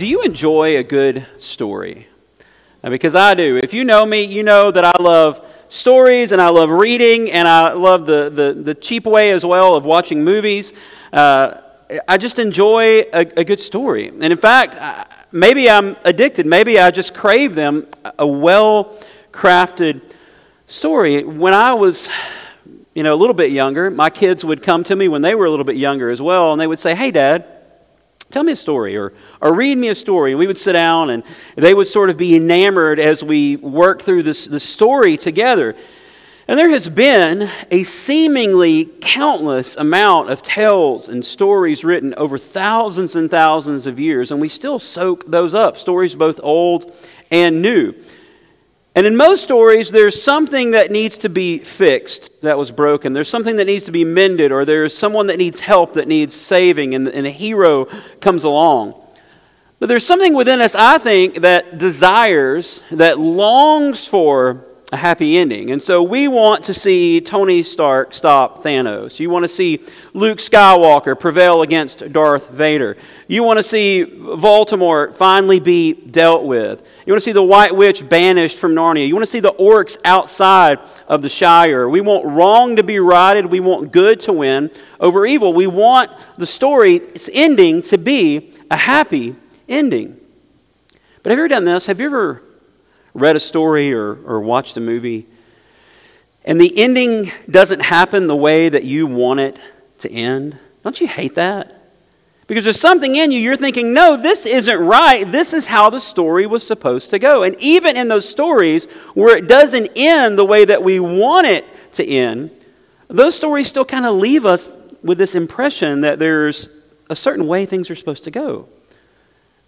do you enjoy a good story? Because I do. If you know me, you know that I love stories and I love reading and I love the, the, the cheap way as well of watching movies. Uh, I just enjoy a, a, good story. And in fact, maybe I'm addicted. Maybe I just crave them, a well crafted story. When I was you know, a little bit younger, my kids would come to me when they were a little bit younger as well, and they would say, Hey, Dad, tell me a story or, or read me a story. And we would sit down and they would sort of be enamored as we work through this, this story together. And there has been a seemingly countless amount of tales and stories written over thousands and thousands of years, and we still soak those up, stories both old and new. And in most stories, there's something that needs to be fixed that was broken. There's something that needs to be mended, or there's someone that needs help that needs saving, and, and a hero comes along. But there's something within us, I think, that desires, that longs for a happy ending. And so we want to see Tony Stark stop Thanos. You want to see Luke Skywalker prevail against Darth Vader. You want to see Voldemort finally be dealt with. You want to see the White Witch banished from Narnia. You want to see the orcs outside of the Shire. We want wrong to be righted. We want good to win over evil. We want the story's ending to be a happy ending. But have you ever done this? Have you ever read a story or, or watched a movie, and the ending doesn't happen the way that you want it to end, don't you hate that? Because there's something in you, you're thinking, no, this isn't right. This is how the story was supposed to go. And even in those stories where it doesn't end the way that we want it to end, those stories still kind of leave us with this impression that there's a certain way things are supposed to go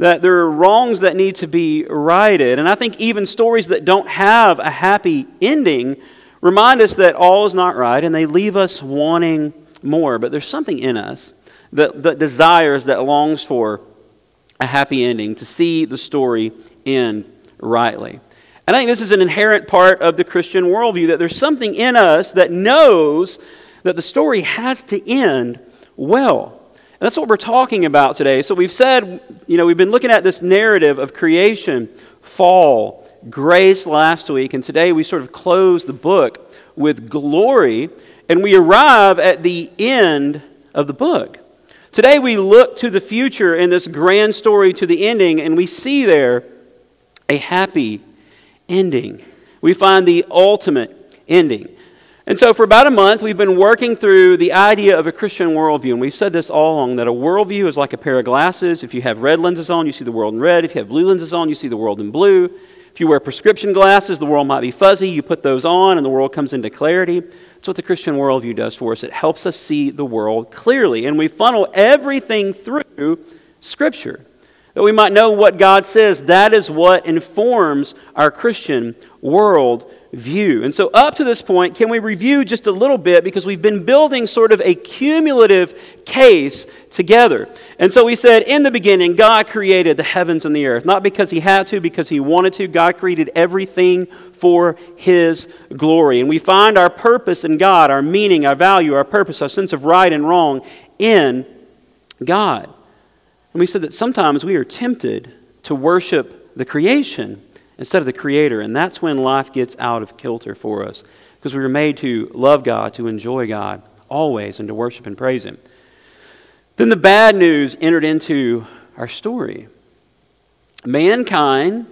that there are wrongs that need to be righted. And I think even stories that don't have a happy ending remind us that all is not right and they leave us wanting more. But there's something in us that, that desires, that longs for a happy ending, to see the story end rightly. And I think this is an inherent part of the Christian worldview that there's something in us that knows that the story has to end well. That's what we're talking about today. So we've said, you know, we've been looking at this narrative of creation, fall, grace last week, and today we sort of close the book with glory, and we arrive at the end of the book. Today we look to the future in this grand story to the ending, and we see there a happy ending. We find the ultimate ending. And so, for about a month, we've been working through the idea of a Christian worldview. And we've said this all along that a worldview is like a pair of glasses. If you have red lenses on, you see the world in red. If you have blue lenses on, you see the world in blue. If you wear prescription glasses, the world might be fuzzy. You put those on, and the world comes into clarity. That's what the Christian worldview does for us. It helps us see the world clearly. And we funnel everything through Scripture that we might know what God says. That is what informs our Christian world view. And so, up to this point, can we review just a little bit because we've been building sort of a cumulative case together. And so, we said in the beginning, God created the heavens and the earth, not because He had to, because He wanted to. God created everything for His glory. And we find our purpose in God, our meaning, our value, our purpose, our sense of right and wrong in God. And we said that sometimes we are tempted to worship the creation instead of the Creator. And that's when life gets out of kilter for us because we were made to love God, to enjoy God always, and to worship and praise Him. Then the bad news entered into our story. Mankind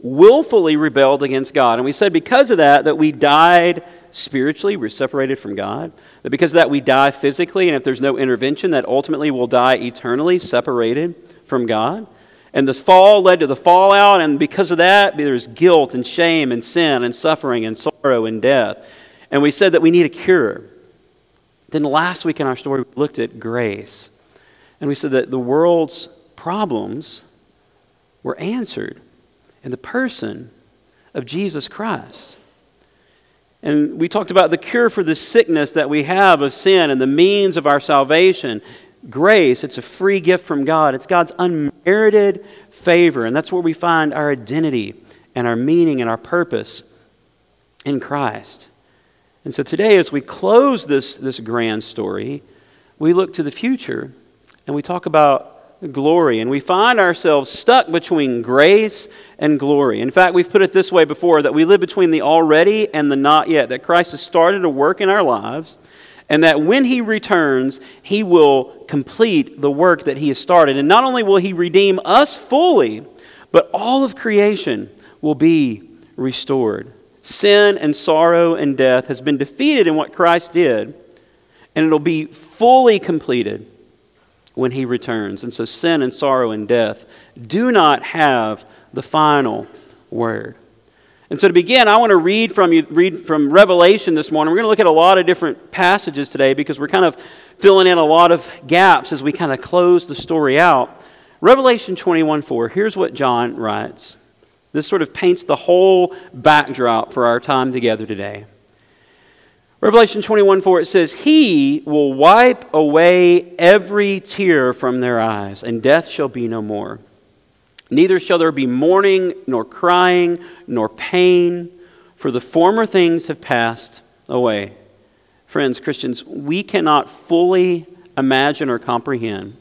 willfully rebelled against God. And we said because of that, that we died spiritually, we're separated from God. That because of that, we die physically, and if there's no intervention, that ultimately we'll die eternally, separated from God. And the fall led to the fallout, and because of that, there's guilt and shame and sin and suffering and sorrow and death. And we said that we need a cure. Then last week in our story, we looked at grace. And we said that the world's problems were answered in the person of Jesus Christ. And we talked about the cure for the sickness that we have of sin and the means of our salvation grace, it's a free gift from God. It's God's unmerited favor. And that's where we find our identity and our meaning and our purpose in Christ. And so today, as we close this, this grand story, we look to the future and we talk about glory. And we find ourselves stuck between grace and glory. In fact, we've put it this way before that we live between the already and the not yet, that Christ has started a work in our lives, and that when he returns, he will complete the work that he has started. And not only will he redeem us fully, but all of creation will be restored. Sin and sorrow and death has been defeated in what Christ did, and it'll be fully completed when he returns. And so sin and sorrow and death do not have the final word. And so to begin, I want to read from you read from Revelation this morning. We're going to look at a lot of different passages today because we're kind of filling in a lot of gaps as we kind of close the story out. Revelation 21 4, here's what John writes. This sort of paints the whole backdrop for our time together today. Revelation 21 4, it says, He will wipe away every tear from their eyes, and death shall be no more. Neither shall there be mourning, nor crying, nor pain, for the former things have passed away. Friends, Christians, we cannot fully imagine or comprehend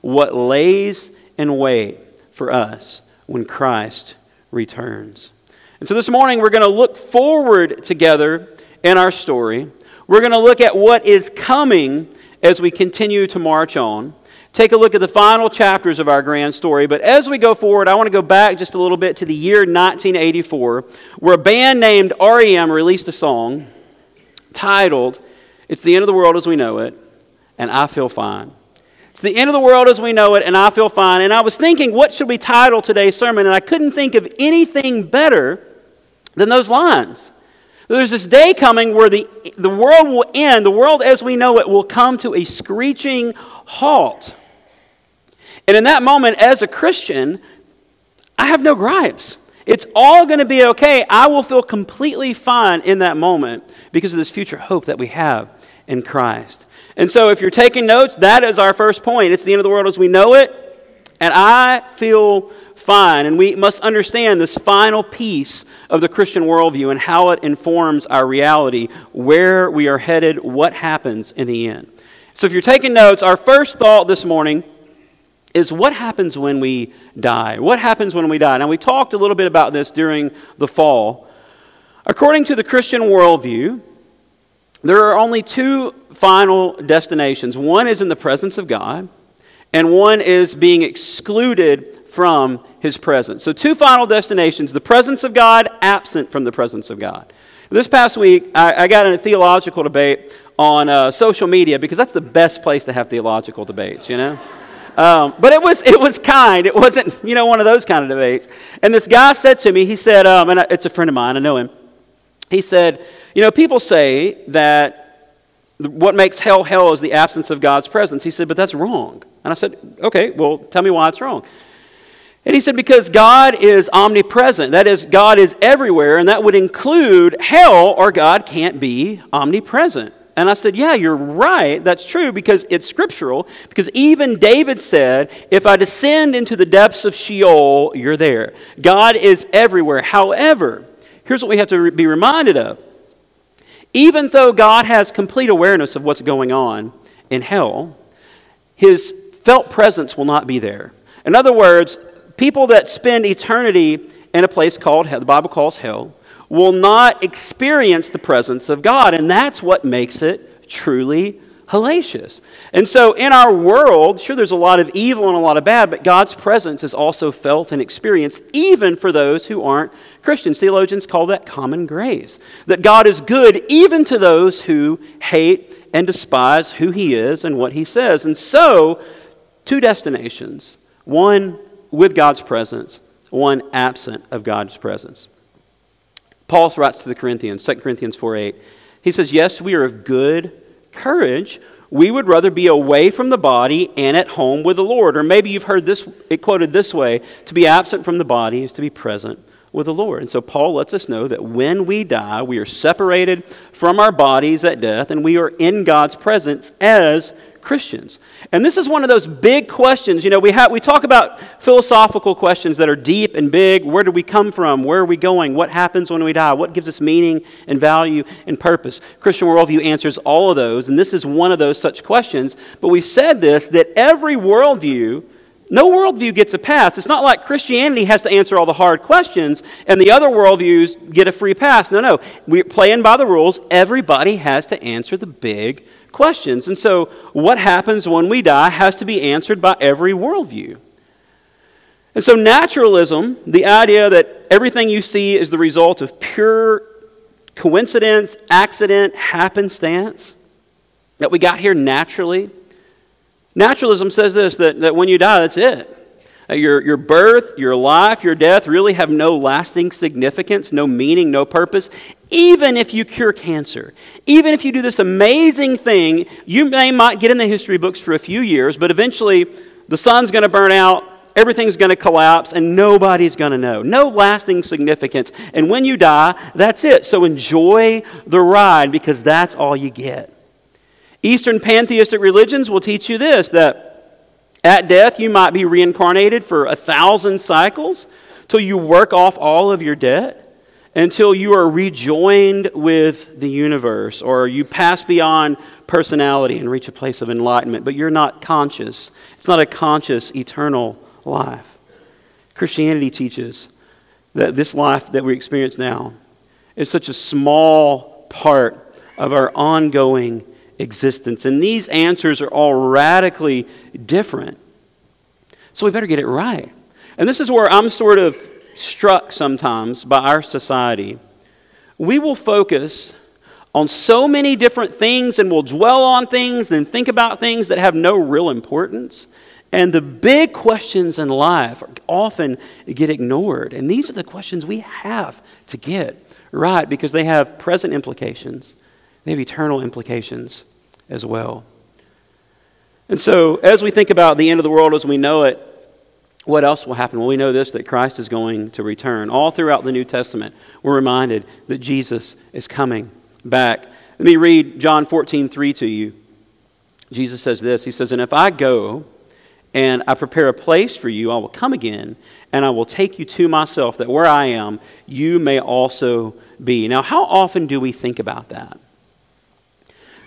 what lays in wait for us when Christ returns. And so this morning we're going to look forward together in our story. We're going to look at what is coming as we continue to march on. Take a look at the final chapters of our grand story. But as we go forward, I want to go back just a little bit to the year 1984, where a band named REM released a song titled, It's the End of the World as We Know It, and I Feel Fine. It's the end of the world as we know it, and I feel fine. And I was thinking, what should we title today's sermon? And I couldn't think of anything better than those lines. There's this day coming where the, the world will end, the world as we know it will come to a screeching halt. And in that moment, as a Christian, I have no gripes. It's all going to be okay. I will feel completely fine in that moment because of this future hope that we have in Christ. And so, if you're taking notes, that is our first point. It's the end of the world as we know it, and I feel fine. And we must understand this final piece of the Christian worldview and how it informs our reality, where we are headed, what happens in the end. So, if you're taking notes, our first thought this morning is what happens when we die? What happens when we die? Now, we talked a little bit about this during the fall. According to the Christian worldview, there are only two final destinations one is in the presence of God, and one is being excluded from his presence. So, two final destinations the presence of God, absent from the presence of God. This past week, I, I got in a theological debate on uh, social media because that's the best place to have theological debates, you know? Um, but it was, it was kind. It wasn't, you know, one of those kind of debates. And this guy said to me, he said, um, and it's a friend of mine, I know him. He said, you know, people say that what makes hell hell is the absence of God's presence. He said, but that's wrong. And I said, okay, well, tell me why it's wrong. And he said, because God is omnipresent. That is, God is everywhere, and that would include hell, or God can't be omnipresent. And I said, Yeah, you're right. That's true because it's scriptural. Because even David said, If I descend into the depths of Sheol, you're there. God is everywhere. However, here's what we have to be reminded of. Even though God has complete awareness of what's going on in hell, his felt presence will not be there. In other words, people that spend eternity in a place called hell, the Bible calls hell, will not experience the presence of God. And that's what makes it truly hellacious. And so in our world, sure, there's a lot of evil and a lot of bad, but God's presence is also felt and experienced even for those who aren't Christians. Theologians call that common grace. That God is good even to those who hate and despise who he is and what he says. And so, two destinations one with God's presence, one absent of God's presence. Paul writes to the Corinthians, 2 Corinthians 4 8. He says, Yes, we are of good courage. We would rather be away from the body and at home with the Lord. Or maybe you've heard this it quoted this way to be absent from the body is to be present with the Lord. And so Paul lets us know that when we die, we are separated from our bodies at death and we are in God's presence as Christians. And this is one of those big questions. You know, we, have, we talk about philosophical questions that are deep and big. Where do we come from? Where are we going? What happens when we die? What gives us meaning and value and purpose? Christian worldview answers all of those, and this is one of those such questions. But we've said this that every worldview no worldview gets a pass. It's not like Christianity has to answer all the hard questions and the other worldviews get a free pass. No, no. We're playing by the rules. Everybody has to answer the big questions. And so, what happens when we die has to be answered by every worldview. And so, naturalism, the idea that everything you see is the result of pure coincidence, accident, happenstance, that we got here naturally Naturalism says this that, that when you die, that's it. Uh, your, your birth, your life, your death really have no lasting significance, no meaning, no purpose. Even if you cure cancer, even if you do this amazing thing, you may might get in the history books for a few years, but eventually the sun's going to burn out, everything's going to collapse, and nobody's going to know. No lasting significance. And when you die, that's it. So enjoy the ride because that's all you get. Eastern pantheistic religions will teach you this that at death you might be reincarnated for a thousand cycles till you work off all of your debt, until you are rejoined with the universe, or you pass beyond personality and reach a place of enlightenment, but you're not conscious. It's not a conscious, eternal life. Christianity teaches that this life that we experience now is such a small part of our ongoing existence. And these answers are all radically different. So we better get it right. And this is where I'm sort of struck sometimes by our society. We will focus on so many different things and we'll dwell on things and think about things that have no real importance. And the big questions in life often get ignored. And these are the questions we have to get right because they have present implications, they have eternal implications as well. And so, as we think about the end of the world as we know it, what else will happen? Well, we know this that Christ is going to return. All throughout the New Testament, we're reminded that Jesus is coming back. Let me read John 14, 3 to you. Jesus says this He says, And if I go and I prepare a place for you, I will come again and I will take you to myself, that where I am, you may also be. Now, how often do we think about that?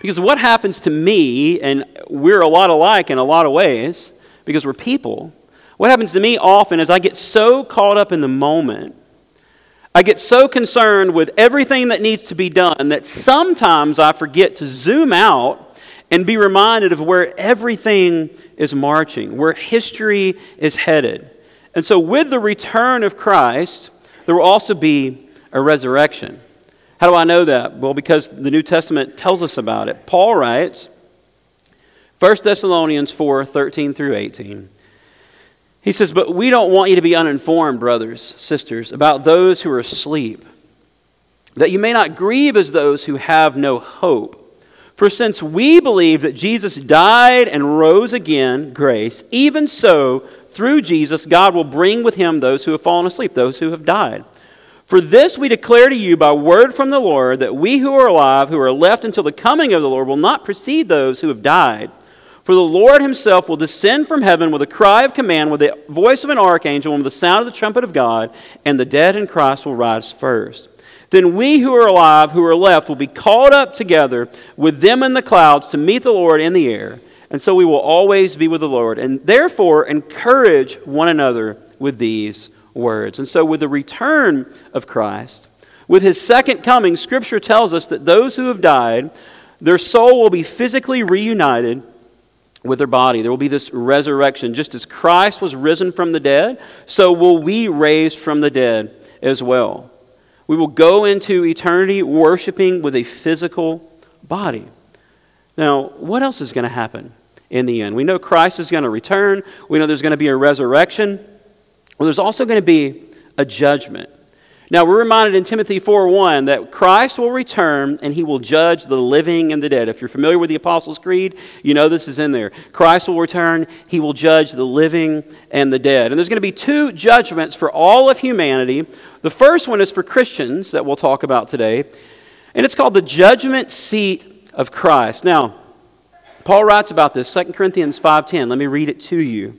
Because what happens to me, and we're a lot alike in a lot of ways, because we're people, what happens to me often is I get so caught up in the moment. I get so concerned with everything that needs to be done that sometimes I forget to zoom out and be reminded of where everything is marching, where history is headed. And so, with the return of Christ, there will also be a resurrection. How do I know that? Well, because the New Testament tells us about it. Paul writes, 1 Thessalonians 4 13 through 18. He says, But we don't want you to be uninformed, brothers, sisters, about those who are asleep, that you may not grieve as those who have no hope. For since we believe that Jesus died and rose again, grace, even so, through Jesus, God will bring with him those who have fallen asleep, those who have died. For this we declare to you by word from the Lord that we who are alive, who are left until the coming of the Lord, will not precede those who have died. For the Lord himself will descend from heaven with a cry of command, with the voice of an archangel, and with the sound of the trumpet of God, and the dead in Christ will rise first. Then we who are alive, who are left, will be called up together with them in the clouds to meet the Lord in the air. And so we will always be with the Lord. And therefore, encourage one another with these words. And so, with the return of Christ, with his second coming, Scripture tells us that those who have died, their soul will be physically reunited with their body. There will be this resurrection. Just as Christ was risen from the dead, so will we raised from the dead as well. We will go into eternity worshiping with a physical body. Now, what else is going to happen in the end? We know Christ is going to return. We know there's going to be a resurrection. Well, there's also going to be a judgment. Now, we're reminded in Timothy 4:1 that Christ will return and he will judge the living and the dead. If you're familiar with the Apostles' Creed, you know this is in there. Christ will return, he will judge the living and the dead. And there's going to be two judgments for all of humanity. The first one is for Christians that we'll talk about today, and it's called the judgment seat of Christ. Now, Paul writes about this, 2 Corinthians 5:10. Let me read it to you.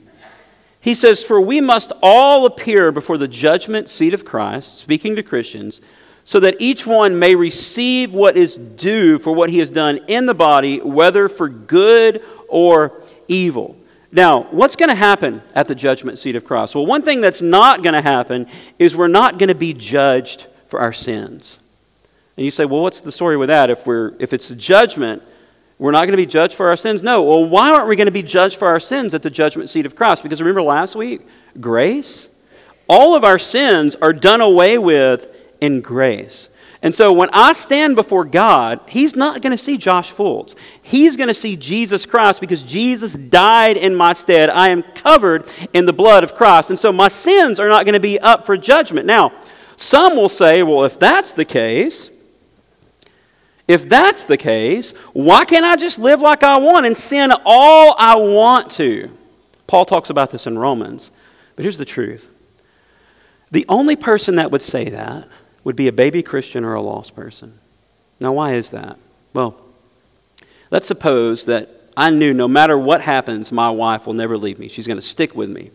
He says, For we must all appear before the judgment seat of Christ, speaking to Christians, so that each one may receive what is due for what he has done in the body, whether for good or evil. Now, what's going to happen at the judgment seat of Christ? Well, one thing that's not going to happen is we're not going to be judged for our sins. And you say, well, what's the story with that? If, we're, if it's a judgment, we're not going to be judged for our sins? No. Well, why aren't we going to be judged for our sins at the judgment seat of Christ? Because remember last week? Grace. All of our sins are done away with in grace. And so when I stand before God, He's not going to see Josh Fultz. He's going to see Jesus Christ because Jesus died in my stead. I am covered in the blood of Christ. And so my sins are not going to be up for judgment. Now, some will say, well, if that's the case, if that's the case, why can't I just live like I want and sin all I want to? Paul talks about this in Romans. But here's the truth the only person that would say that would be a baby Christian or a lost person. Now, why is that? Well, let's suppose that I knew no matter what happens, my wife will never leave me. She's going to stick with me.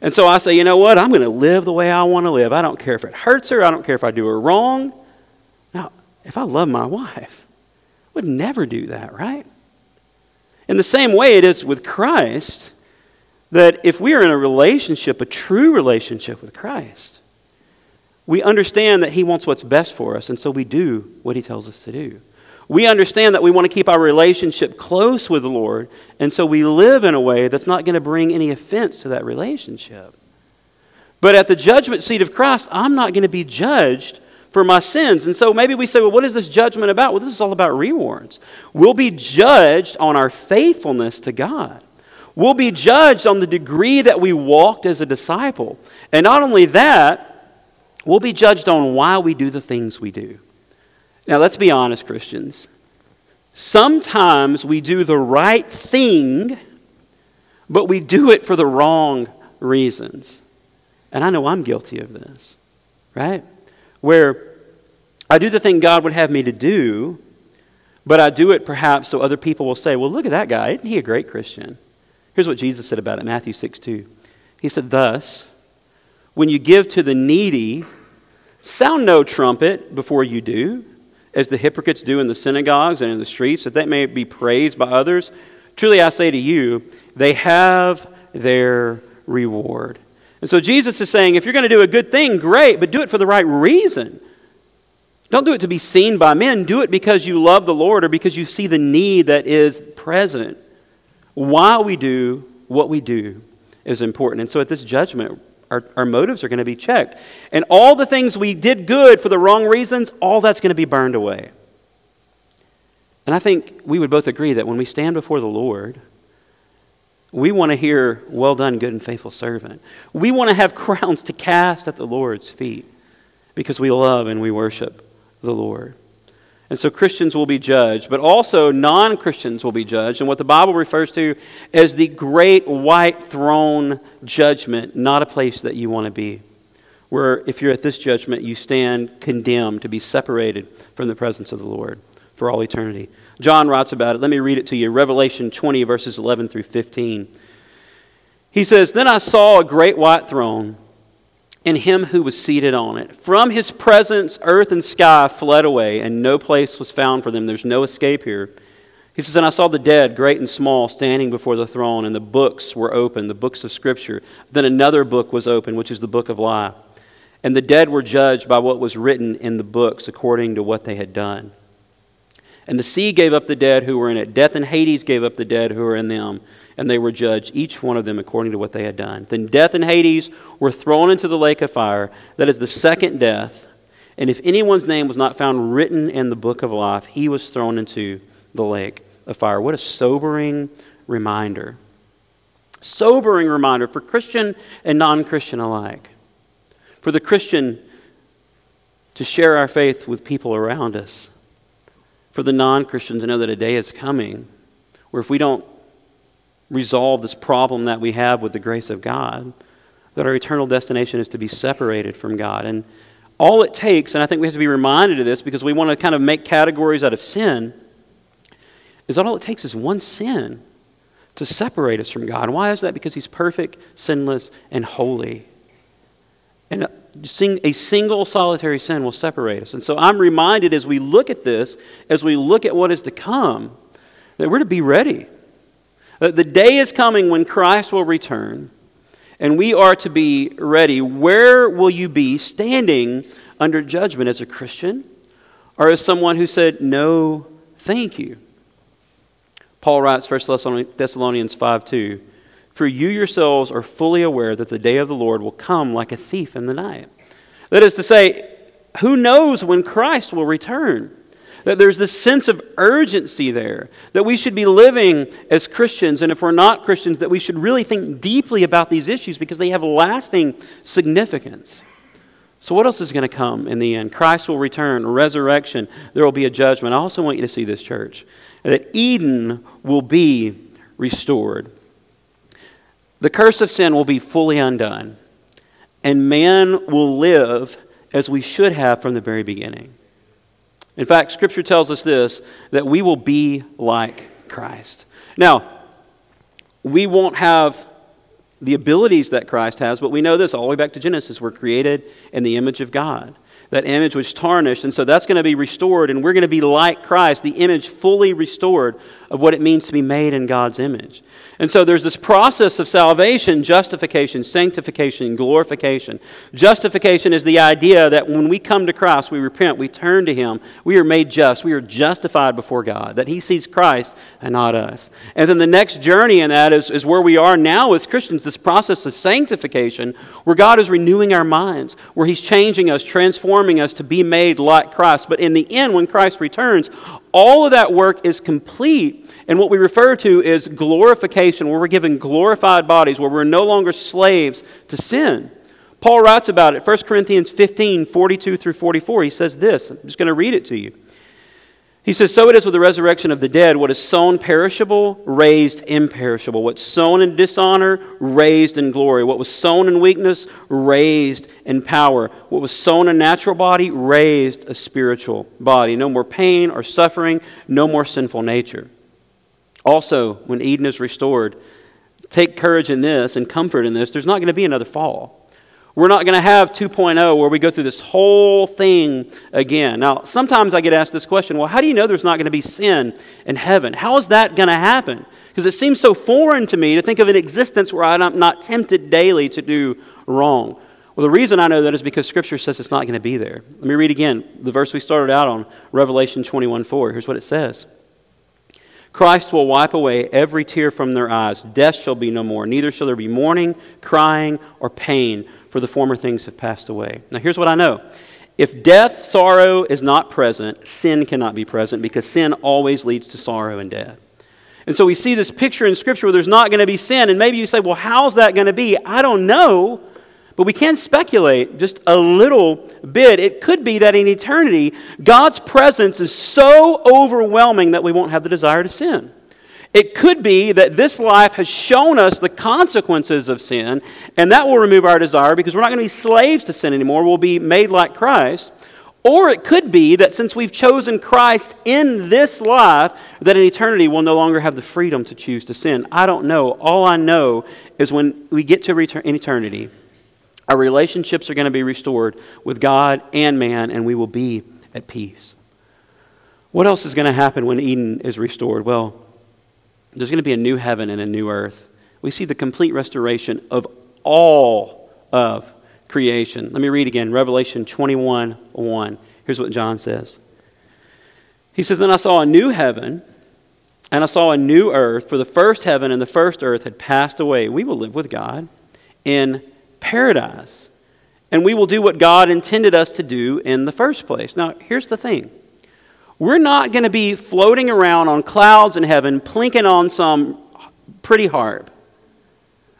And so I say, you know what? I'm going to live the way I want to live. I don't care if it hurts her. I don't care if I do her wrong. If I love my wife, I would never do that, right? In the same way, it is with Christ that if we are in a relationship, a true relationship with Christ, we understand that He wants what's best for us, and so we do what He tells us to do. We understand that we want to keep our relationship close with the Lord, and so we live in a way that's not going to bring any offense to that relationship. But at the judgment seat of Christ, I'm not going to be judged for my sins. And so maybe we say, well, what is this judgment about? Well, this is all about rewards. We'll be judged on our faithfulness to God. We'll be judged on the degree that we walked as a disciple. And not only that, we'll be judged on why we do the things we do. Now, let's be honest, Christians. Sometimes we do the right thing, but we do it for the wrong reasons. And I know I'm guilty of this, right? Where I do the thing God would have me to do, but I do it perhaps so other people will say, well, look at that guy. Isn't he a great Christian? Here's what Jesus said about it Matthew 6 2. He said, Thus, when you give to the needy, sound no trumpet before you do, as the hypocrites do in the synagogues and in the streets, that they may be praised by others. Truly I say to you, they have their reward. And so Jesus is saying, if you're going to do a good thing, great, but do it for the right reason. Don't do it to be seen by men. Do it because you love the Lord or because you see the need that is present why we do what we do is important. And so at this judgment, our, our motives are going to be checked. And all the things we did good for the wrong reasons, all that's going to be burned away. And I think we would both agree that when we stand before the Lord, we want to hear, Well done, good and faithful servant. We want to have crowns to cast at the Lord's feet because we love and we worship the Lord. And so Christians will be judged, but also non Christians will be judged. And what the Bible refers to as the great white throne judgment, not a place that you want to be. Where if you're at this judgment, you stand condemned to be separated from the presence of the Lord for all eternity. John writes about it. Let me read it to you Revelation 20, verses 11 through 15. He says, Then I saw a great white throne and him who was seated on it. From his presence, earth and sky fled away, and no place was found for them. There's no escape here. He says, And I saw the dead, great and small, standing before the throne, and the books were open, the books of Scripture. Then another book was open, which is the book of life. And the dead were judged by what was written in the books according to what they had done. And the sea gave up the dead who were in it. Death and Hades gave up the dead who were in them and they were judged, each one of them according to what they had done. Then death and Hades were thrown into the lake of fire. That is the second death. And if anyone's name was not found written in the book of life, he was thrown into the lake of fire. What a sobering reminder. Sobering reminder for Christian and non Christian alike. For the Christian to share our faith with people around us. For the non Christian to know that a day is coming where if we don't resolve this problem that we have with the grace of God, that our eternal destination is to be separated from God. And all it takes, and I think we have to be reminded of this because we want to kind of make categories out of sin, is that all it takes is one sin to separate us from God. And why is that? Because He's perfect, sinless, and holy. And a single solitary sin will separate us. And so I'm reminded as we look at this, as we look at what is to come, that we're to be ready. Uh, the day is coming when Christ will return, and we are to be ready. Where will you be standing under judgment as a Christian or as someone who said, No, thank you? Paul writes 1 Thessalonians 5 2 For you yourselves are fully aware that the day of the Lord will come like a thief in the night. That is to say, who knows when Christ will return? That there's this sense of urgency there, that we should be living as Christians, and if we're not Christians, that we should really think deeply about these issues because they have lasting significance. So, what else is going to come in the end? Christ will return, resurrection, there will be a judgment. I also want you to see this, church, that Eden will be restored. The curse of sin will be fully undone, and man will live as we should have from the very beginning. In fact, Scripture tells us this that we will be like Christ. Now, we won't have the abilities that Christ has, but we know this all the way back to Genesis. We're created in the image of God. That image was tarnished, and so that's going to be restored, and we're going to be like Christ, the image fully restored of what it means to be made in God's image. And so there's this process of salvation, justification, sanctification, glorification. Justification is the idea that when we come to Christ, we repent, we turn to Him, we are made just, we are justified before God, that He sees Christ and not us. And then the next journey in that is, is where we are now as Christians, this process of sanctification, where God is renewing our minds, where He's changing us, transforming us to be made like Christ. But in the end, when Christ returns, all of that work is complete and what we refer to is glorification, where we're given glorified bodies, where we're no longer slaves to sin. Paul writes about it, 1 Corinthians 15, 42 through 44. He says this. I'm just going to read it to you. He says, So it is with the resurrection of the dead. What is sown perishable, raised imperishable. What's sown in dishonor, raised in glory. What was sown in weakness, raised in power. What was sown a natural body, raised a spiritual body. No more pain or suffering, no more sinful nature. Also, when Eden is restored, take courage in this and comfort in this. There's not going to be another fall. We're not going to have 2.0 where we go through this whole thing again. Now, sometimes I get asked this question well, how do you know there's not going to be sin in heaven? How is that going to happen? Because it seems so foreign to me to think of an existence where I'm not tempted daily to do wrong. Well, the reason I know that is because Scripture says it's not going to be there. Let me read again the verse we started out on, Revelation 21 4. Here's what it says. Christ will wipe away every tear from their eyes. Death shall be no more. Neither shall there be mourning, crying, or pain, for the former things have passed away. Now, here's what I know. If death, sorrow is not present, sin cannot be present because sin always leads to sorrow and death. And so we see this picture in Scripture where there's not going to be sin. And maybe you say, well, how's that going to be? I don't know. But we can speculate just a little bit. It could be that in eternity, God's presence is so overwhelming that we won't have the desire to sin. It could be that this life has shown us the consequences of sin, and that will remove our desire because we're not going to be slaves to sin anymore. We'll be made like Christ. Or it could be that since we've chosen Christ in this life, that in eternity we'll no longer have the freedom to choose to sin. I don't know. All I know is when we get to return in eternity, our relationships are going to be restored with God and man, and we will be at peace. What else is going to happen when Eden is restored? Well, there's going to be a new heaven and a new earth. We see the complete restoration of all of creation. Let me read again Revelation 21 1. Here's what John says. He says, Then I saw a new heaven and I saw a new earth, for the first heaven and the first earth had passed away. We will live with God in paradise. And we will do what God intended us to do in the first place. Now, here's the thing we're not going to be floating around on clouds in heaven, plinking on some pretty harp.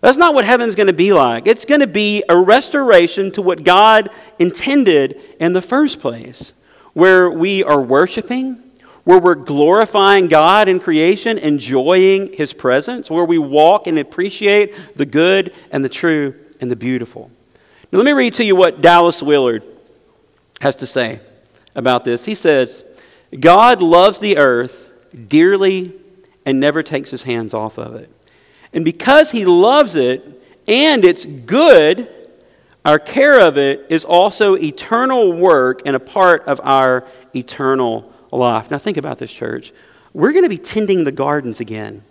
That's not what heaven's going to be like. It's going to be a restoration to what God intended in the first place, where we are worshiping, where we're glorifying God in creation, enjoying His presence, where we walk and appreciate the good and the true and the beautiful. Now, let me read to you what Dallas Willard has to say about this. He says, God loves the earth dearly and never takes his hands off of it. And because he loves it and it's good, our care of it is also eternal work and a part of our eternal life. Now, think about this, church. We're going to be tending the gardens again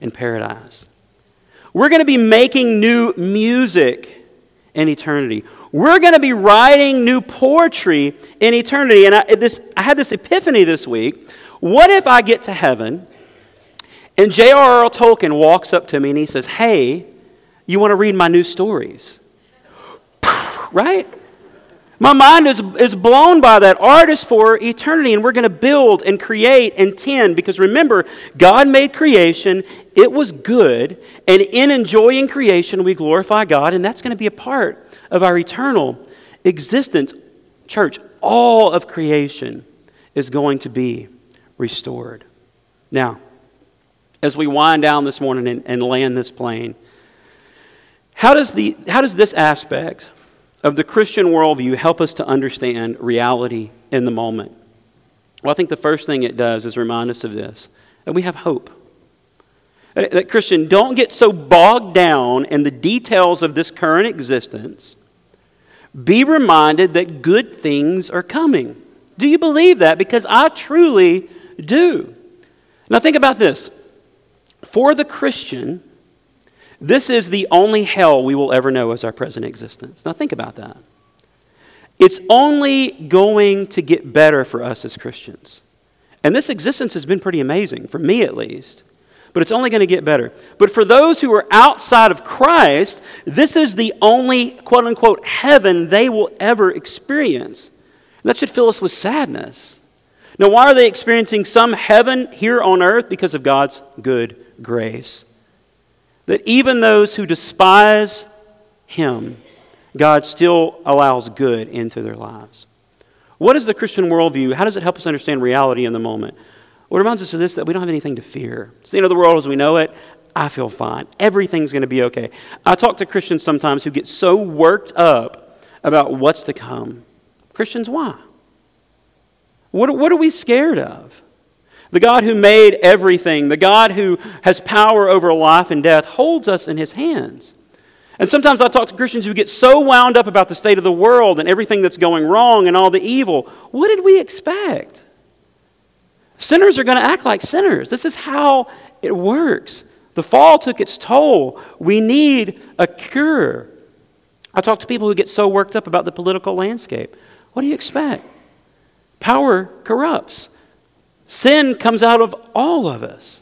in paradise. We're going to be making new music in eternity. We're going to be writing new poetry in eternity. And I, this, I had this epiphany this week. What if I get to heaven and J.R.R. Tolkien walks up to me and he says, Hey, you want to read my new stories? right? My mind is, is blown by that. Art is for eternity, and we're going to build and create and tend because remember, God made creation, it was good, and in enjoying creation, we glorify God, and that's going to be a part of our eternal existence. Church, all of creation is going to be restored. Now, as we wind down this morning and, and land this plane, how does, the, how does this aspect of the Christian worldview help us to understand reality in the moment? Well, I think the first thing it does is remind us of this that we have hope. That, Christian, don't get so bogged down in the details of this current existence. Be reminded that good things are coming. Do you believe that? Because I truly do. Now, think about this. For the Christian, this is the only hell we will ever know as our present existence. Now, think about that. It's only going to get better for us as Christians. And this existence has been pretty amazing, for me at least. But it's only going to get better. But for those who are outside of Christ, this is the only quote unquote heaven they will ever experience. And that should fill us with sadness. Now, why are they experiencing some heaven here on earth? Because of God's good grace that even those who despise Him, God still allows good into their lives. What is the Christian worldview? How does it help us understand reality in the moment? Well, it reminds us of this that we don't have anything to fear. It's the end of the world as we know it. I feel fine. Everything's going to be okay. I talk to Christians sometimes who get so worked up about what's to come. Christians, why? What, what are we scared of? The God who made everything, the God who has power over life and death, holds us in his hands. And sometimes I talk to Christians who get so wound up about the state of the world and everything that's going wrong and all the evil. What did we expect? Sinners are going to act like sinners. This is how it works. The fall took its toll. We need a cure. I talk to people who get so worked up about the political landscape. What do you expect? Power corrupts. Sin comes out of all of us.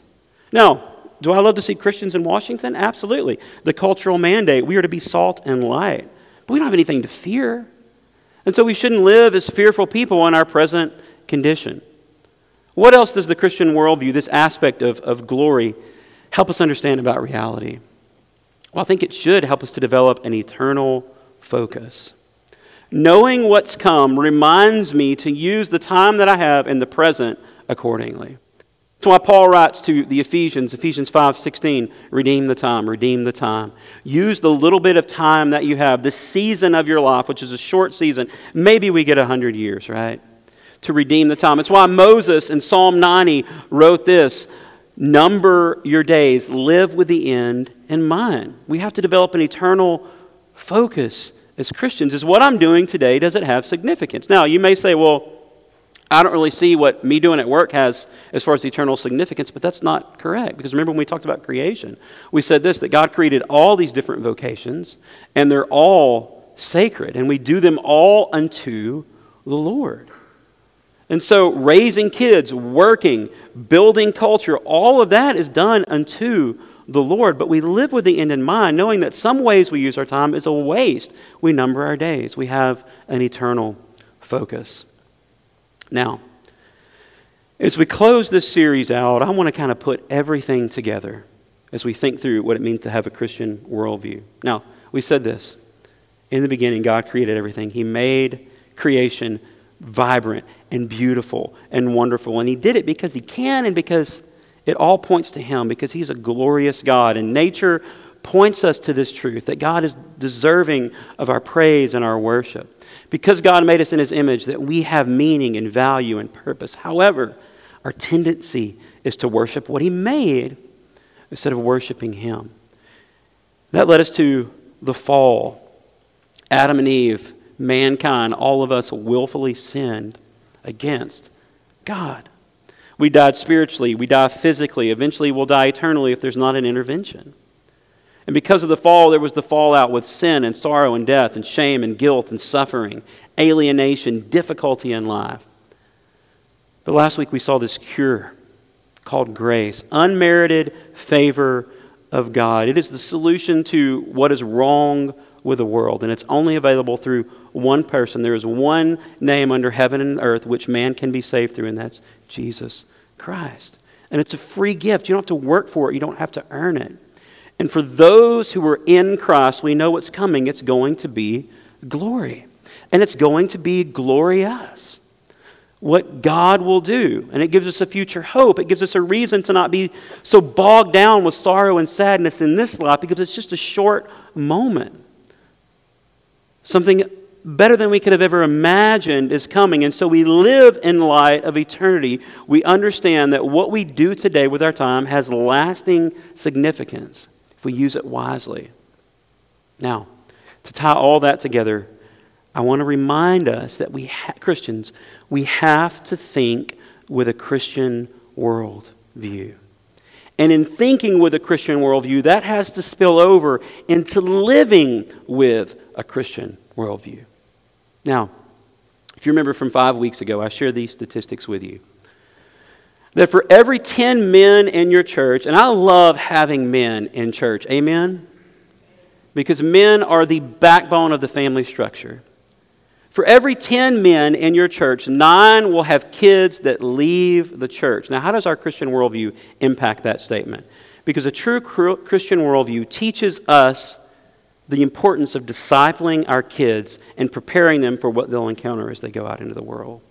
Now, do I love to see Christians in Washington? Absolutely. The cultural mandate we are to be salt and light. But we don't have anything to fear. And so we shouldn't live as fearful people in our present condition. What else does the Christian worldview, this aspect of, of glory, help us understand about reality? Well, I think it should help us to develop an eternal focus. Knowing what's come reminds me to use the time that I have in the present accordingly. That's why Paul writes to the Ephesians, Ephesians 5 16, redeem the time, redeem the time. Use the little bit of time that you have, the season of your life, which is a short season. Maybe we get 100 years, right? To redeem the time. It's why Moses in Psalm 90 wrote this Number your days, live with the end in mind. We have to develop an eternal focus as Christians. Is what I'm doing today, does it have significance? Now, you may say, well, I don't really see what me doing at work has as far as eternal significance, but that's not correct. Because remember when we talked about creation, we said this that God created all these different vocations, and they're all sacred, and we do them all unto the Lord. And so, raising kids, working, building culture, all of that is done unto the Lord. But we live with the end in mind, knowing that some ways we use our time is a waste. We number our days, we have an eternal focus. Now, as we close this series out, I want to kind of put everything together as we think through what it means to have a Christian worldview. Now, we said this. In the beginning, God created everything. He made creation vibrant and beautiful and wonderful. And He did it because He can and because it all points to Him, because He's a glorious God. And nature points us to this truth that God is deserving of our praise and our worship because God made us in his image, that we have meaning and value and purpose. However, our tendency is to worship what he made instead of worshiping him. That led us to the fall. Adam and Eve, mankind, all of us willfully sinned against God. We died spiritually, we die physically. Eventually, we'll die eternally if there's not an intervention. And because of the fall, there was the fallout with sin and sorrow and death and shame and guilt and suffering, alienation, difficulty in life. But last week we saw this cure called grace, unmerited favor of God. It is the solution to what is wrong with the world, and it's only available through one person. There is one name under heaven and earth which man can be saved through, and that's Jesus Christ. And it's a free gift. You don't have to work for it, you don't have to earn it. And for those who are in Christ, we know what's coming. It's going to be glory. And it's going to be glorious. What God will do. And it gives us a future hope. It gives us a reason to not be so bogged down with sorrow and sadness in this life because it's just a short moment. Something better than we could have ever imagined is coming. And so we live in light of eternity. We understand that what we do today with our time has lasting significance if we use it wisely. Now, to tie all that together, I want to remind us that we, ha- Christians, we have to think with a Christian worldview. And in thinking with a Christian worldview, that has to spill over into living with a Christian worldview. Now, if you remember from five weeks ago, I shared these statistics with you that for every 10 men in your church, and I love having men in church, amen? Because men are the backbone of the family structure. For every 10 men in your church, nine will have kids that leave the church. Now, how does our Christian worldview impact that statement? Because a true Christian worldview teaches us the importance of discipling our kids and preparing them for what they'll encounter as they go out into the world.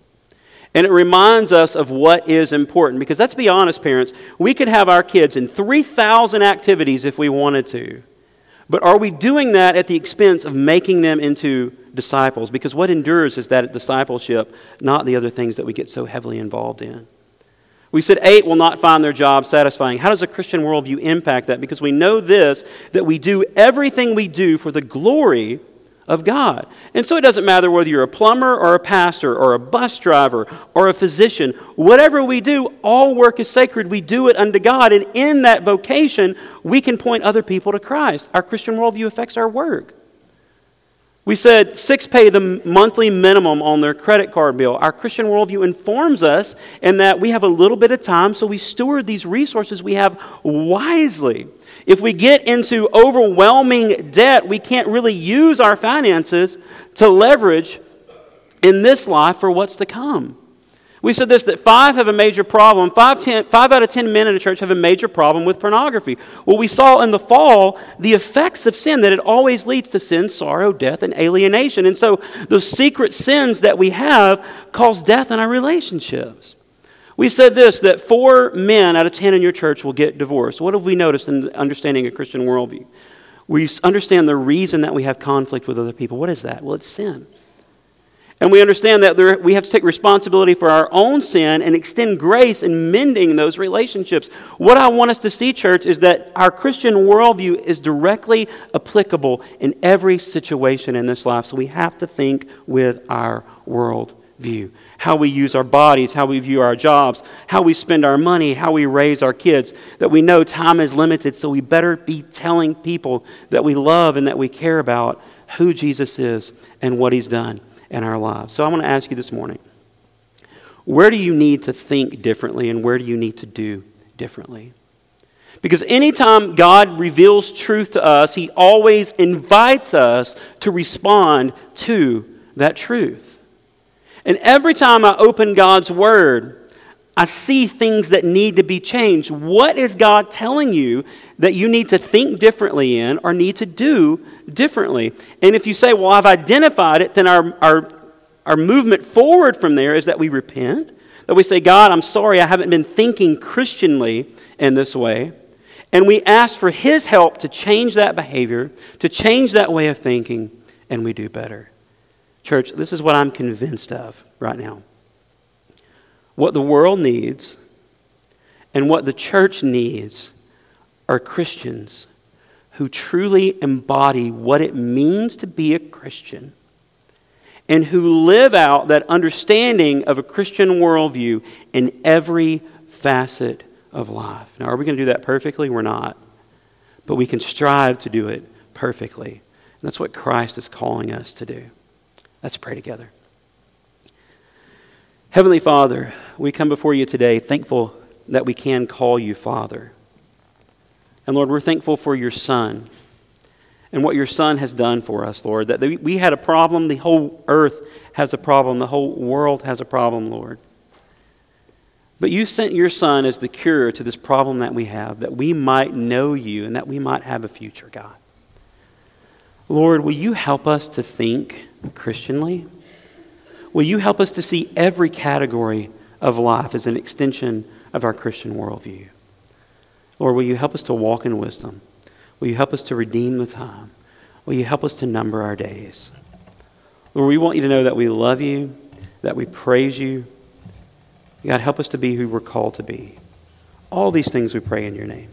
And it reminds us of what is important. Because let's be honest, parents, we could have our kids in 3,000 activities if we wanted to. But are we doing that at the expense of making them into disciples? Because what endures is that discipleship, not the other things that we get so heavily involved in. We said eight will not find their job satisfying. How does a Christian worldview impact that? Because we know this that we do everything we do for the glory of God. And so it doesn't matter whether you're a plumber or a pastor or a bus driver or a physician, whatever we do, all work is sacred. We do it unto God. And in that vocation, we can point other people to Christ. Our Christian worldview affects our work. We said six pay the monthly minimum on their credit card bill. Our Christian worldview informs us in that we have a little bit of time, so we steward these resources we have wisely. If we get into overwhelming debt, we can't really use our finances to leverage in this life for what's to come. We said this that five have a major problem. Five, ten, five out of ten men in a church have a major problem with pornography. Well, we saw in the fall the effects of sin, that it always leads to sin, sorrow, death, and alienation. And so those secret sins that we have cause death in our relationships. We said this that four men out of ten in your church will get divorced. What have we noticed in understanding a Christian worldview? We understand the reason that we have conflict with other people. What is that? Well, it's sin. And we understand that there, we have to take responsibility for our own sin and extend grace in mending those relationships. What I want us to see, church, is that our Christian worldview is directly applicable in every situation in this life. So we have to think with our world view. How we use our bodies, how we view our jobs, how we spend our money, how we raise our kids. That we know time is limited, so we better be telling people that we love and that we care about who Jesus is and what he's done in our lives. So I want to ask you this morning where do you need to think differently and where do you need to do differently? Because anytime God reveals truth to us, He always invites us to respond to that truth. And every time I open God's Word, I see things that need to be changed. What is God telling you that you need to think differently in or need to do differently? And if you say, Well, I've identified it, then our, our, our movement forward from there is that we repent, that we say, God, I'm sorry, I haven't been thinking Christianly in this way. And we ask for His help to change that behavior, to change that way of thinking, and we do better. Church, this is what I'm convinced of right now. What the world needs and what the church needs are Christians who truly embody what it means to be a Christian and who live out that understanding of a Christian worldview in every facet of life. Now, are we going to do that perfectly? We're not. But we can strive to do it perfectly. And that's what Christ is calling us to do. Let's pray together. Heavenly Father, we come before you today thankful that we can call you Father. And Lord, we're thankful for your Son and what your Son has done for us, Lord. That we had a problem, the whole earth has a problem, the whole world has a problem, Lord. But you sent your Son as the cure to this problem that we have, that we might know you and that we might have a future, God. Lord, will you help us to think Christianly? Will you help us to see every category of life as an extension of our Christian worldview? Lord, will you help us to walk in wisdom? Will you help us to redeem the time? Will you help us to number our days? Lord, we want you to know that we love you, that we praise you, God, help us to be who we're called to be. All these things we pray in your name.